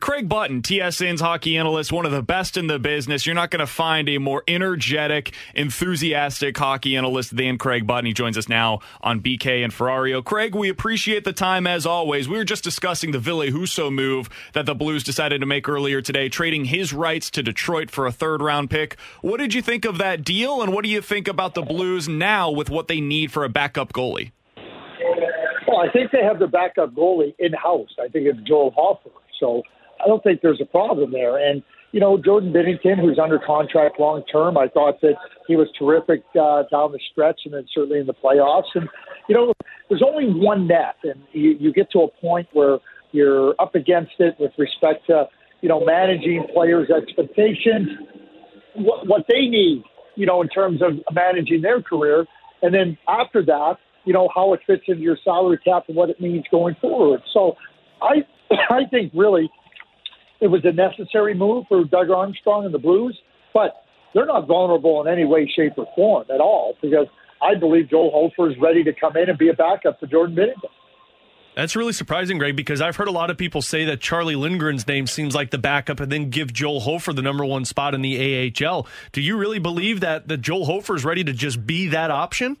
Craig Button, TSN's hockey analyst, one of the best in the business. You're not going to find a more energetic, enthusiastic hockey analyst than Craig Button. He joins us now on BK and Ferrario. Craig, we appreciate the time as always. We were just discussing the Ville Husso move that the Blues decided to make earlier today, trading his rights to Detroit for a third round pick. What did you think of that deal, and what do you think about the Blues now with what they need for a backup goalie? Well, I think they have the backup goalie in house. I think it's Joel Hofer. So I don't think there's a problem there. And you know, Jordan Binnington, who's under contract long term, I thought that he was terrific uh, down the stretch, and then certainly in the playoffs. And you know, there's only one net, and you, you get to a point where you're up against it with respect to you know managing players' expectations, what, what they need, you know, in terms of managing their career, and then after that, you know, how it fits into your salary cap and what it means going forward. So, I I think really it was a necessary move for Doug Armstrong and the Blues, but they're not vulnerable in any way, shape, or form at all because I believe Joel Hofer is ready to come in and be a backup to Jordan Binnington. That's really surprising, Greg, because I've heard a lot of people say that Charlie Lindgren's name seems like the backup and then give Joel Hofer the number one spot in the AHL. Do you really believe that, that Joel Hofer is ready to just be that option?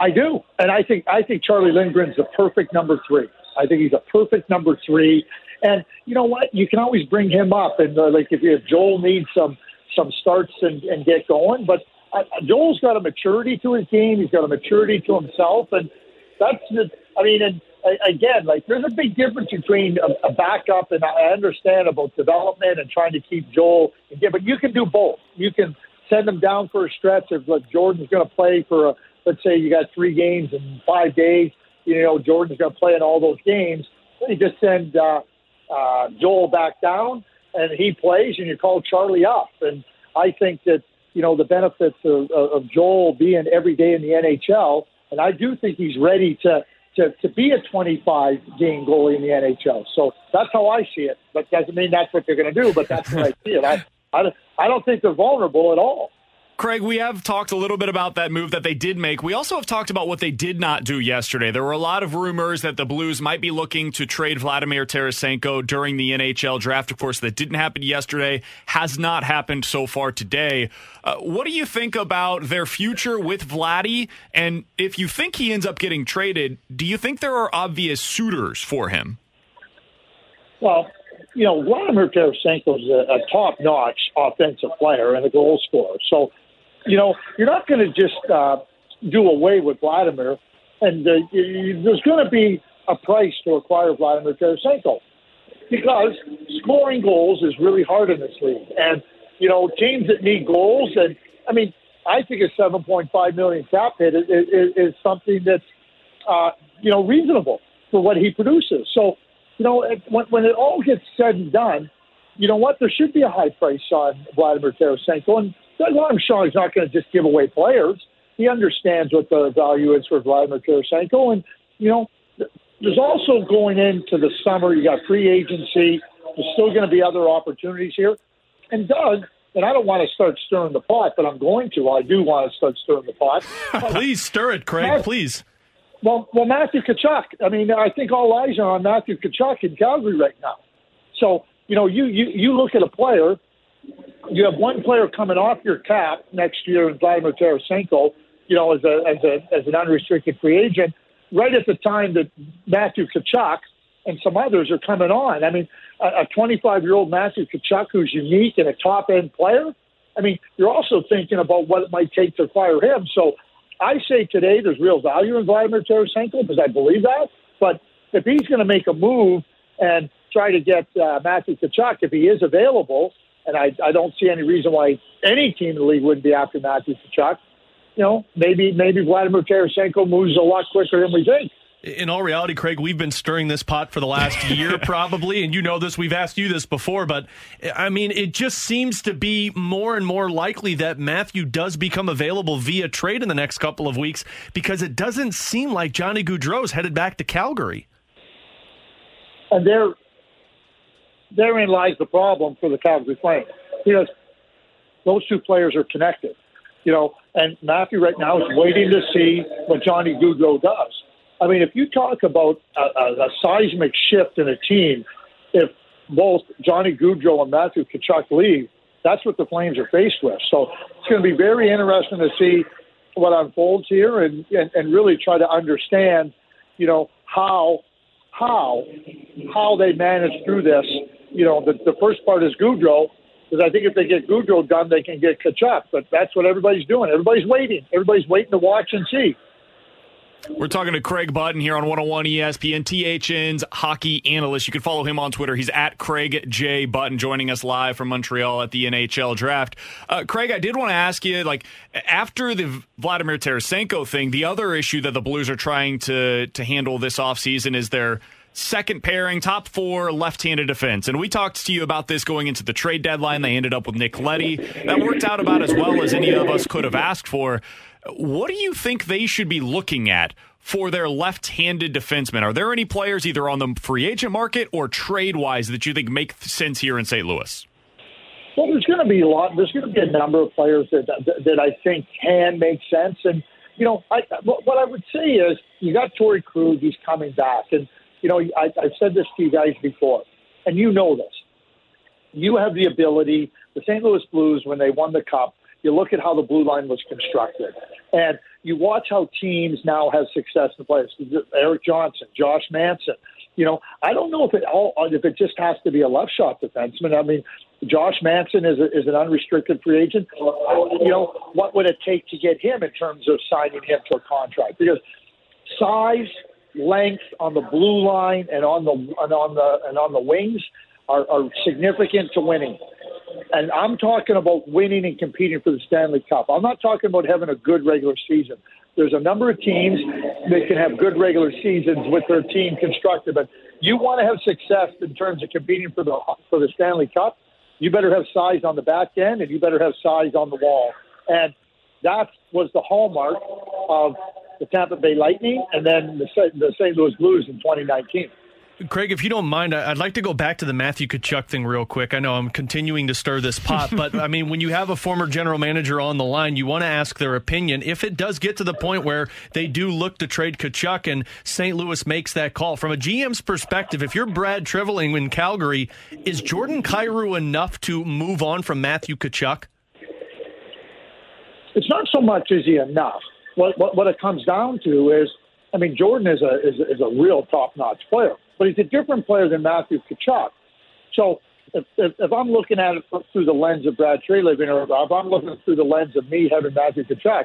I do. And I think I think Charlie Lindgren's the perfect number three. I think he's a perfect number three. And you know what? You can always bring him up, and uh, like if, if Joel needs some some starts and, and get going. But uh, Joel's got a maturity to his game. He's got a maturity to himself, and that's the. I mean, and again, like there's a big difference between a, a backup, and I understand about development and trying to keep Joel. Yeah, but you can do both. You can send him down for a stretch if like Jordan's going to play for a. Let's say you got three games in five days. You know, Jordan's going to play in all those games. You just send. Uh, uh, Joel back down and he plays, and you call Charlie up. And I think that you know the benefits of, of Joel being every day in the NHL, and I do think he's ready to to, to be a 25 game goalie in the NHL. So that's how I see it. But doesn't mean that's what they're going to do. But that's what I see it. I, I I don't think they're vulnerable at all. Craig, we have talked a little bit about that move that they did make. We also have talked about what they did not do yesterday. There were a lot of rumors that the Blues might be looking to trade Vladimir Tarasenko during the NHL draft. Of course, that didn't happen yesterday, has not happened so far today. Uh, what do you think about their future with Vladdy? And if you think he ends up getting traded, do you think there are obvious suitors for him? Well, you know, Vladimir Tarasenko is a, a top-notch offensive player and a goal scorer. So you know, you're not going to just uh, do away with Vladimir, and uh, you, there's going to be a price to acquire Vladimir Tarasenko because scoring goals is really hard in this league, and you know teams that need goals, and I mean, I think a 7.5 million cap hit is, is, is something that's uh, you know reasonable for what he produces. So, you know, when, when it all gets said and done, you know what? There should be a high price on Vladimir Tarasenko, and Doug Armstrong is not going to just give away players. He understands what the value is for Vladimir Tarasenko, and you know, there's also going into the summer. You got free agency. There's still going to be other opportunities here, and Doug. And I don't want to start stirring the pot, but I'm going to. I do want to start stirring the pot. please stir it, Craig. Matthew, please. Well, well, Matthew Tkachuk. I mean, I think all eyes are on Matthew Tkachuk in Calgary right now. So you know, you you you look at a player you have one player coming off your cap next year in Vladimir Tarasenko, you know, as a as a as an unrestricted free agent, right at the time that Matthew Tkachuk and some others are coming on. I mean, a 25 year old Matthew Tkachuk who's unique and a top end player. I mean, you're also thinking about what it might take to acquire him. So I say today there's real value in Vladimir Tarasenko because I believe that. But if he's going to make a move and try to get uh, Matthew Tkachuk, if he is available, and I, I don't see any reason why any team in the league wouldn't be after Matthew Tkachuk, you know, maybe maybe Vladimir Tarasenko moves a lot quicker than we think. In all reality, Craig, we've been stirring this pot for the last year, probably, and you know this. We've asked you this before, but I mean, it just seems to be more and more likely that Matthew does become available via trade in the next couple of weeks because it doesn't seem like Johnny Gaudreau's headed back to Calgary. And there, therein lies the problem for the Calgary Flames because those two players are connected, you know. And Matthew right now is waiting to see what Johnny Gaudreau does I mean, if you talk about a, a, a seismic shift in a team, if both Johnny Gaudreau and Matthew Tkachuk leave, that's what the Flames are faced with. So it's going to be very interesting to see what unfolds here and, and, and really try to understand, you know, how how how they manage through this. You know, the, the first part is Gaudreau, because I think if they get Gaudreau done, they can get Tkachuk. But that's what everybody's doing. Everybody's waiting. Everybody's waiting to watch and see. We're talking to Craig Button here on 101 ESPN, TSN's hockey analyst. You can follow him on Twitter. He's at Craig J. Button, joining us live from Montreal at the NHL draft. Uh, Craig, I did want to ask you, like, after the Vladimir Tarasenko thing, the other issue that the Blues are trying to, to handle this offseason is their second pairing, top four left-handed defense. And we talked to you about this going into the trade deadline. They ended up with Nick Leddy. That worked out about as well as any of us could have asked for. What do you think they should be looking at for their left-handed defensemen? Are there any players either on the free agent market or trade-wise that you think make sense here in St. Louis? Well, there's going to be a lot. There's going to be a number of players that that, that I think can make sense. And you know, I, what I would say is you got Torey Krug. He's coming back, and you know, I, I've said this to you guys before, and you know this. You have the ability. The St. Louis Blues, when they won the Cup, you look at how the blue line was constructed, and you watch how teams now have success in players. Erik Johnson, Josh Manson. You know, I don't know if it all if it just has to be a left shot defenseman. I mean, Josh Manson is a, is an unrestricted free agent. You know, what would it take to get him in terms of signing him to a contract? Because size, length on the blue line and on the and on the and on the wings are, are significant to winning. And I'm talking about winning and competing for the Stanley Cup. I'm not talking about having a good regular season. There's a number of teams that can have good regular seasons with their team constructed, but you want to have success in terms of competing for the for the Stanley Cup. You better have size on the back end, and you better have size on the wall. And that was the hallmark of the Tampa Bay Lightning and then the, the St. Louis Blues in 2019. Craig, if you don't mind, I'd like to go back to the Matthew Tkachuk thing real quick. I know I'm continuing to stir this pot, but I mean, when you have a former general manager on the line, you want to ask their opinion. If it does get to the point where they do look to trade Tkachuk and St. Louis makes that call, from a GM's perspective, if you're Brad Treliving in Calgary, is Jordan Kyrou enough to move on from Matthew Tkachuk? It's not so much is he enough. What, what, what it comes down to is, I mean, Jordan is a, is, is a real top notch player but he's a different player than Matthew Tkachuk. So if, if, if I'm looking at it through the lens of Brad Treliving, or if I'm looking through the lens of me having Matthew Tkachuk,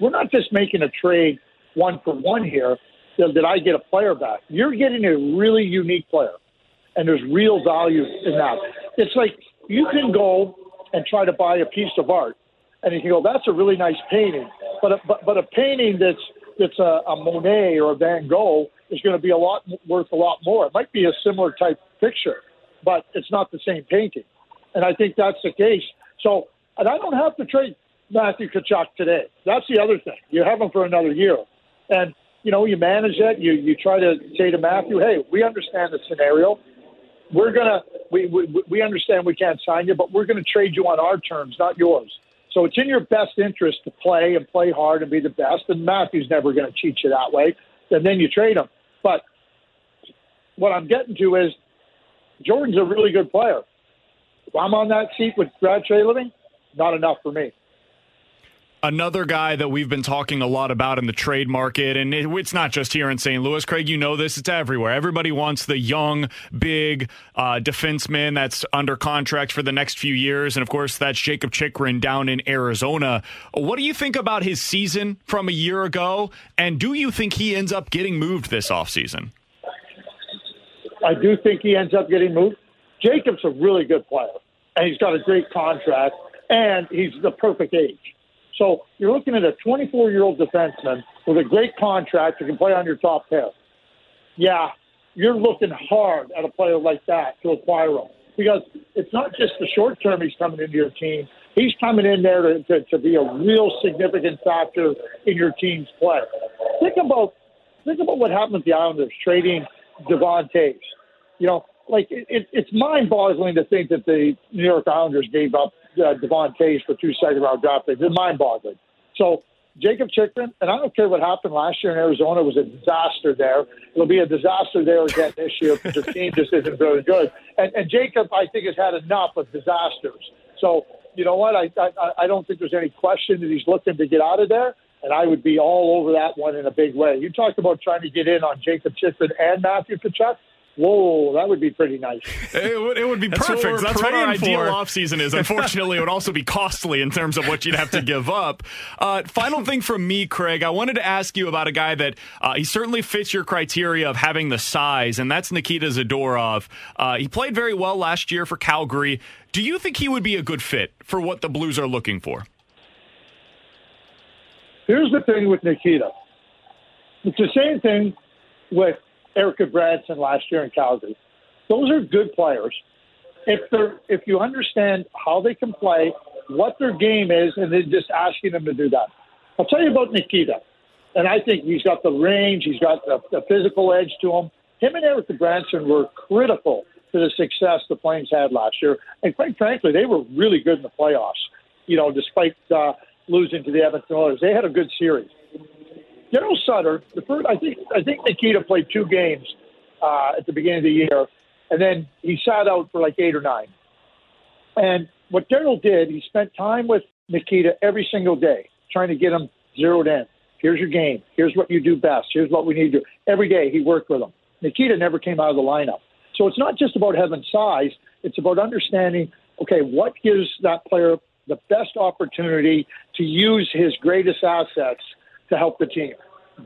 we're not just making a trade one for one here that, that I get a player back. You're getting a really unique player, and there's real value in that. It's like you can go and try to buy a piece of art, and you can go, "That's a really nice painting," but a, but, but a painting that's that's a, a Monet or a Van Gogh is going to be a lot worth a lot more. It might be a similar type picture, but it's not the same painting. And I think that's the case. So, and I don't have to trade Matthew Tkachuk today. That's the other thing. You have him for another year, and you know you manage that. You you try to say to Matthew, "Hey, we understand the scenario. We're gonna we we, we understand we can't sign you, but we're to trade you on our terms, not yours." So it's in your best interest to play and play hard and be the best. And Matthew's never going to cheat you that way. And then you trade him. But what I'm getting to is Jordan's a really good player. If I'm on that seat with Brad Treliving, not enough for me. Another guy that we've been talking a lot about in the trade market, and it, it's not just here in St. Louis. Craig, you know this; it's everywhere. Everybody wants the young, big uh, defenseman that's under contract for the next few years, and of course, that's Jakob Chychrun down in Arizona. What do you think about his season from a year ago, and do you think he ends up getting moved this offseason? I do think he ends up getting moved. Jacob's a really good player, and he's got a great contract, and he's the perfect age. So you're looking at a 24 year old defenseman with a great contract who can play on your top pair. Yeah, you're looking hard at a player like that to acquire him because it's not just the short term he's coming into your team. He's coming in there to, to, to be a real significant factor in your team's play. Think about think about what happened with the Islanders trading Devon Toews. You know, like it, it, it's mind boggling to think that the New York Islanders gave up uh, Devon Toews for two second round draft picks. It's mind boggling. So Jakob Chychrun, and I don't care what happened last year in Arizona, it was a disaster there. It'll be a disaster there again this year because the team just isn't very good. And, and Jacob, I think, has had enough of disasters. So, you know what? I, I, I don't think there's any question that he's looking to get out of there. And I would be all over that one in a big way. You talked about trying to get in on Jakob Chychrun and Matthew Tkachuk. Whoa, that would be pretty nice. It would, it would be That's perfect. we're That's what our ideal for. offseason is. Unfortunately, it would also be costly in terms of what you'd have to give up. Uh, final thing from me, Craig, I wanted to ask you about a guy that uh, he certainly fits your criteria of having the size, and that's Nikita Zadorov. Uh, he played very well last year for Calgary. Do you think he would be a good fit for what the Blues are looking for? Here's the thing with Nikita. It's the same thing with Erik Gudbranson last year in Calgary. Those are good players. If they're if you understand how they can play, what their game is, and then just asking them to do that. I'll tell you about Nikita. And I think he's got the range, he's got the, the physical edge to him. Him and Erik Gudbranson were critical to the success the Flames had last year. And quite frankly, they were really good in the playoffs, you know, despite uh, losing to the Edmonton Oilers. They had a good series. Daryl Sutter, the first, I think I think Nikita played two games uh, at the beginning of the year, and then he sat out for like eight or nine. And what Daryl did, he spent time with Nikita every single day, trying to get him zeroed in. Here's your game. Here's what you do best. Here's what we need to do. Every day he worked with him. Nikita never came out of the lineup. So it's not just about having size, it's about understanding, okay, what gives that player the best opportunity to use his greatest assets to help the team.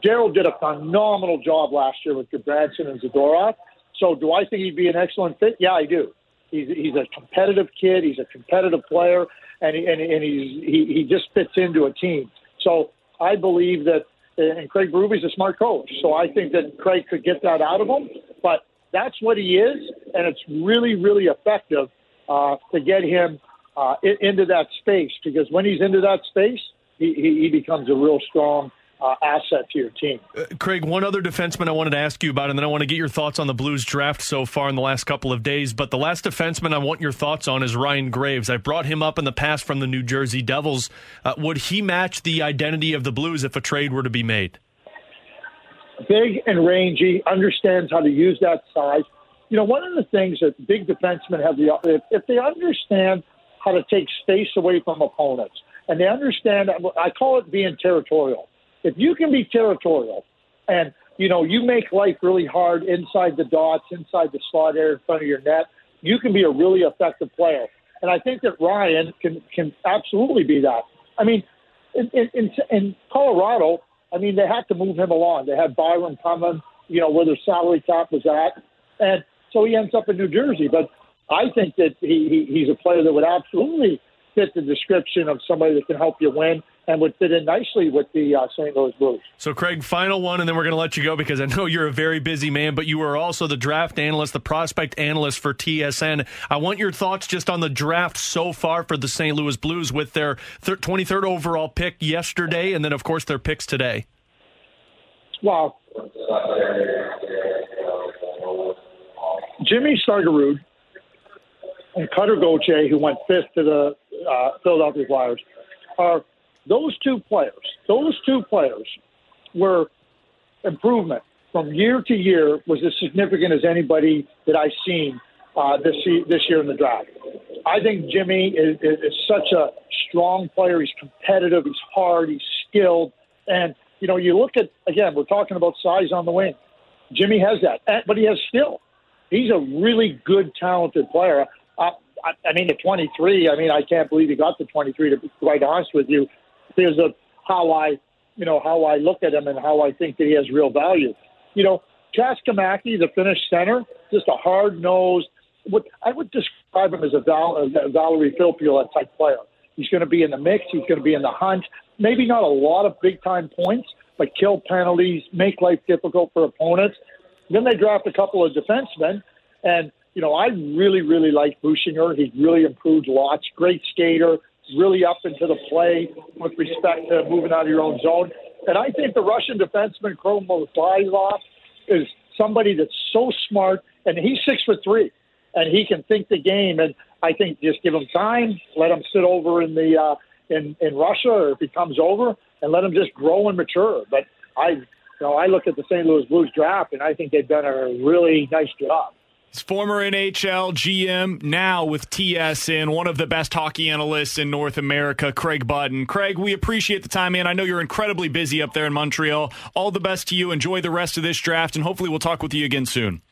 Daryl did a phenomenal job last year with Gudbranson and Zadorov. So do I think he'd be an excellent fit? Yeah, I do. He's, he's a competitive kid. He's a competitive player, and, he, and, and he's, he, he just fits into a team. So I believe that, and Craig Berube a smart coach. So I think that Craig could get that out of him. But that's what he is, and it's really, really effective uh, to get him uh, in, into that space because when he's into that space, he, he, he becomes a real strong uh, asset to your team. Uh, Craig, one other defenseman I wanted to ask you about, and then I want to get your thoughts on the Blues draft so far in the last couple of days. But the last defenseman I want your thoughts on is Ryan Graves. I brought him up in the past from the New Jersey Devils. Uh, would he match the identity of the Blues if a trade were to be made? Big and rangy, understands how to use that size. You know, one of the things that big defensemen have the if, if they understand how to take space away from opponents, and they understand, I call it being territorial. If you can be territorial, and you know you make life really hard inside the dots, inside the slot area in front of your net, you can be a really effective player. And I think that Ryan can can absolutely be that. I mean, in in, in Colorado, I mean they had to move him along. They had Byram coming, you know, where their salary cap was at, and so he ends up in New Jersey. But I think that he, he he's a player that would absolutely fit the description of somebody that can help you win and would fit in nicely with the uh, St. Louis Blues. So, Craig, final one, and then we're going to let you go because I know you're a very busy man, but you are also the draft analyst, the prospect analyst for TSN. I want your thoughts just on the draft so far for the St. Louis Blues with their 23rd overall pick yesterday, and then, of course, their picks today. Well, Jimmy Snuggerud and Cutter Gauthier, who went fifth to the uh, Philadelphia Flyers, are those two players. Those two players were improvement from year to year was as significant as anybody that I've seen uh, this this year in the draft. I think Jimmy is, is, such a strong player. He's competitive. He's hard. He's skilled. And, you know, you look at, again, we're talking about size on the wing. Jimmy has that, but he has skill. He's a really good, talented player. I, mean, the 23, I mean, I can't believe he got the 23, to be quite honest with you. There's a how I, you know, how I look at him and how I think that he has real value. You know, Kaskimaki, the Finnish center, just a hard nosed. What I would describe him as a, Val, a Valtteri Filppula type player. He's going to be in the mix. He's going to be in the hunt. Maybe not a lot of big time points, but kill penalties, make life difficult for opponents. Then they draft a couple of defensemen, and you know I really, really like Buchinger. He's really improved lots. Great skater, really up into the play with respect to moving out of your own zone. And I think the Russian defenseman Koromyslov is somebody that's so smart, and he's six foot three, and he can think the game. And I think just give him time, let him sit over in the uh, in in Russia, or if he comes over, and let him just grow and mature. But I, you know, I look at the St. Louis Blues draft, and I think they've done a really nice job. His former NHL GM, now with TSN, one of the best hockey analysts in North America, Craig Button. Craig, we appreciate the time, man. I know you're incredibly busy up there in Montreal. All the best to you. Enjoy the rest of this draft, and hopefully we'll talk with you again soon.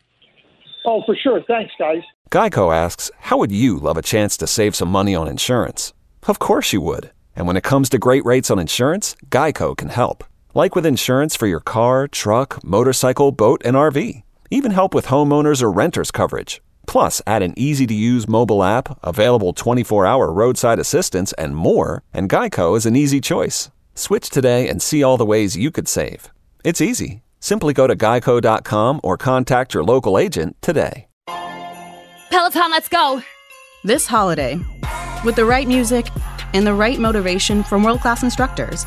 Oh, for sure. Thanks, guys. Geico asks, How would you love a chance to save some money on insurance? Of course you would. And when it comes to great rates on insurance, Geico can help. Like with insurance for your car, truck, motorcycle, boat, and RV. Even help with homeowners or renters coverage. Plus, add an easy to use mobile app, available 24 hour roadside assistance, and more, and Geico is an easy choice. Switch today and see all the ways you could save. It's easy. Simply go to geico.com or contact your local agent today. Peloton, let's go! This holiday, with the right music and the right motivation from world class instructors,